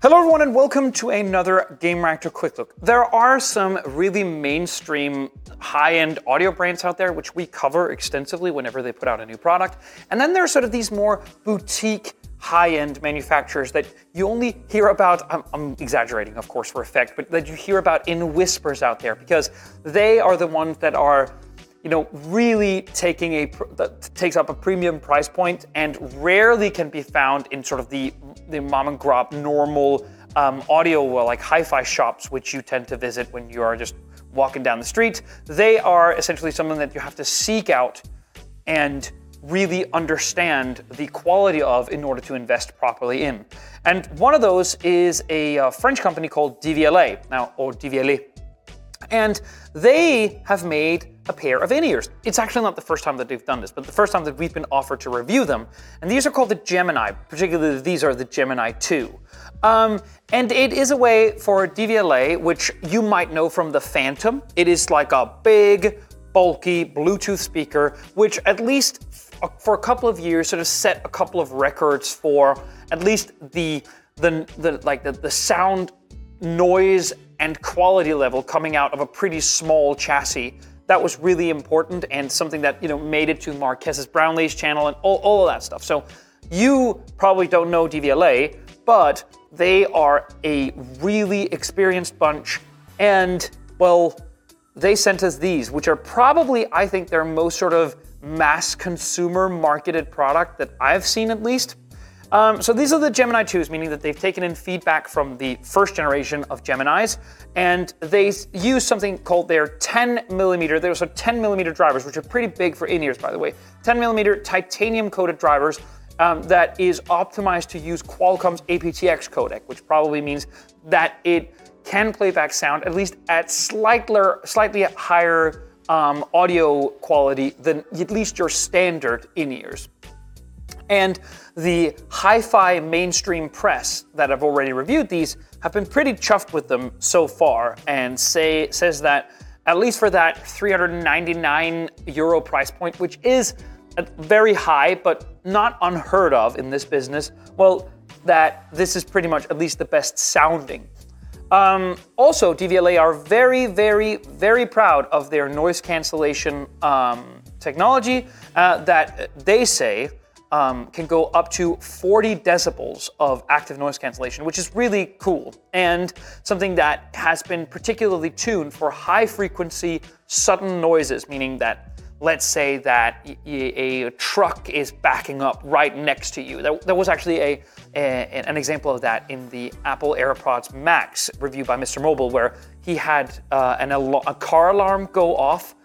Hello, everyone, and welcome to another Gamereactor Quick Look. There are some really mainstream high end audio brands out there, which we cover extensively whenever they put out a new product. And then there are sort of these more boutique high end manufacturers that you only hear about. I'm, I'm, exaggerating, of course, for effect, but that you hear about in whispers out there because they are the ones that are you know, really taking a that takes up a premium price point and rarely can be found in sort of the the mom and grop normal um, audio like hi-fi shops, which you tend to visit when you are just walking down the street. They are essentially something that you have to seek out and really understand the quality of in order to invest properly in. And one of those is a uh, French company called Devialet now, or Devialet, and they have made a pair of in-ears. It's actually not the first time that they've done this, but the first time that we've been offered to review them. And these are called the Gemini, particularly these are the Gemini 2. Um, and it is a way for Devialet, which you might know from the Phantom. It is like a big, bulky Bluetooth speaker, which at least for a couple of years sort of set a couple of records for at least the the, the like the, the sound noise and quality level coming out of a pretty small chassis that was really important and something that you know made it to Marques's Brownlee's channel and all, all of that stuff. So you probably don't know Devialet, but they are a really experienced bunch, and well, they sent us these, which are probably I think their most sort of mass consumer marketed product that I've seen at least. Um, so these are the Gemini 2s, meaning that they've taken in feedback from the first generation of Geminis, and they use something called their 10 millimeter. They're also 10 millimeter drivers, which are pretty big for in-ears, by the way. 10 millimeter titanium coated drivers um, that is optimized to use Qualcomm's aptX codec, which probably means that it can play back sound at least at slightly, slightly higher um, audio quality than at least your standard in-ears. And the hi fi mainstream press that have already reviewed these have been pretty chuffed with them so far and say, says that at least for that 399 euro price point, which is very high but not unheard of in this business, well, that this is pretty much at least the best sounding. Um, also, Devialet are very, very, very proud of their noise cancellation um, technology uh, that they say um, can go up to 40 decibels of active noise cancellation, which is really cool and something that has been particularly tuned for high frequency, sudden noises, meaning that let's say that a, truck is backing up right next to you. There, there was actually a, a, an example of that in the Apple AirPods Max review by Mr. Mobile, where he had uh, an, a car alarm go off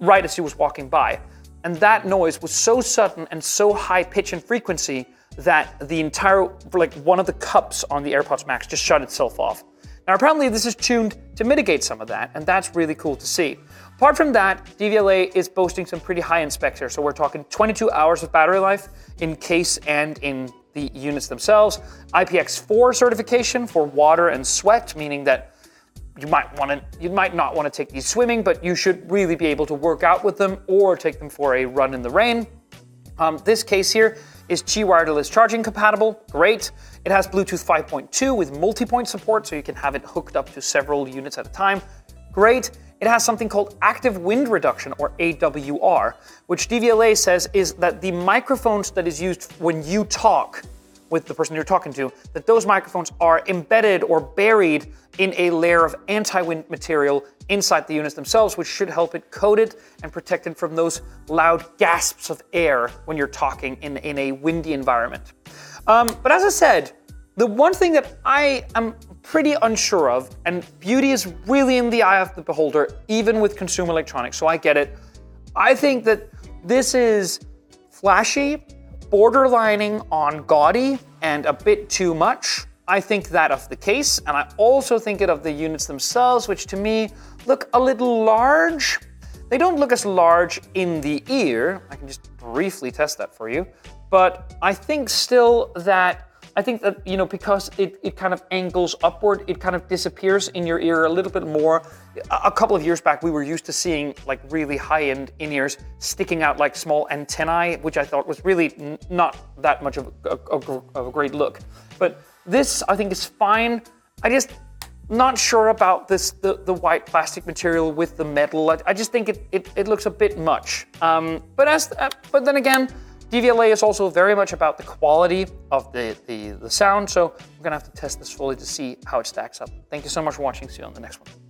right as he was walking by. And that noise was so sudden and so high pitch and frequency that the entire, like one of the cups on the AirPods Max just shut itself off. Now, apparently, this is tuned to mitigate some of that, and that's really cool to see. Apart from that, Devialet is boasting some pretty high specs here. So we're talking 22 hours of battery life in case and in the units themselves. IPX4 certification for water and sweat, meaning that you might want to you might not want to take these swimming, but you should really be able to work out with them or take them for a run in the rain. Um, this case here is Qi wireless charging compatible. Great. It has Bluetooth 5.2 with multi-point support, so you can have it hooked up to several units at a time. Great. It has something called active wind reduction or AWR, which Devialet says is that the microphones that is used when you talk with the person you're talking to, that those microphones are embedded or buried in a layer of anti-wind material inside the units themselves, which should help it coat it and protect it from those loud gasps of air when you're talking in, in a windy environment. Um, but as I said, the one thing that I am pretty unsure of, and beauty is really in the eye of the beholder, even with consumer electronics, so I get it. I think that this is flashy, borderlining on gaudy, and a bit too much. I think that of the case, and I also think it of the units themselves, which to me look a little large. They don't look as large in the ear. I can just briefly test that for you. But I think still that I think that, you know, because it, it kind of angles upward, it kind of disappears in your ear a little bit more. A, couple of years back, we were used to seeing like really high end in ears sticking out like small antennae, which I thought was really n- not that much of a, a, of a great look. But This I think is fine. I just not sure about this the, the white plastic material with the metal. I, I just think it, it, it looks a bit much. Um, but as uh, but then again, Devialet is also very much about the quality of the, the, the sound. So we're gonna have to test this fully to see how it stacks up. Thank you so much for watching. See you on the next one.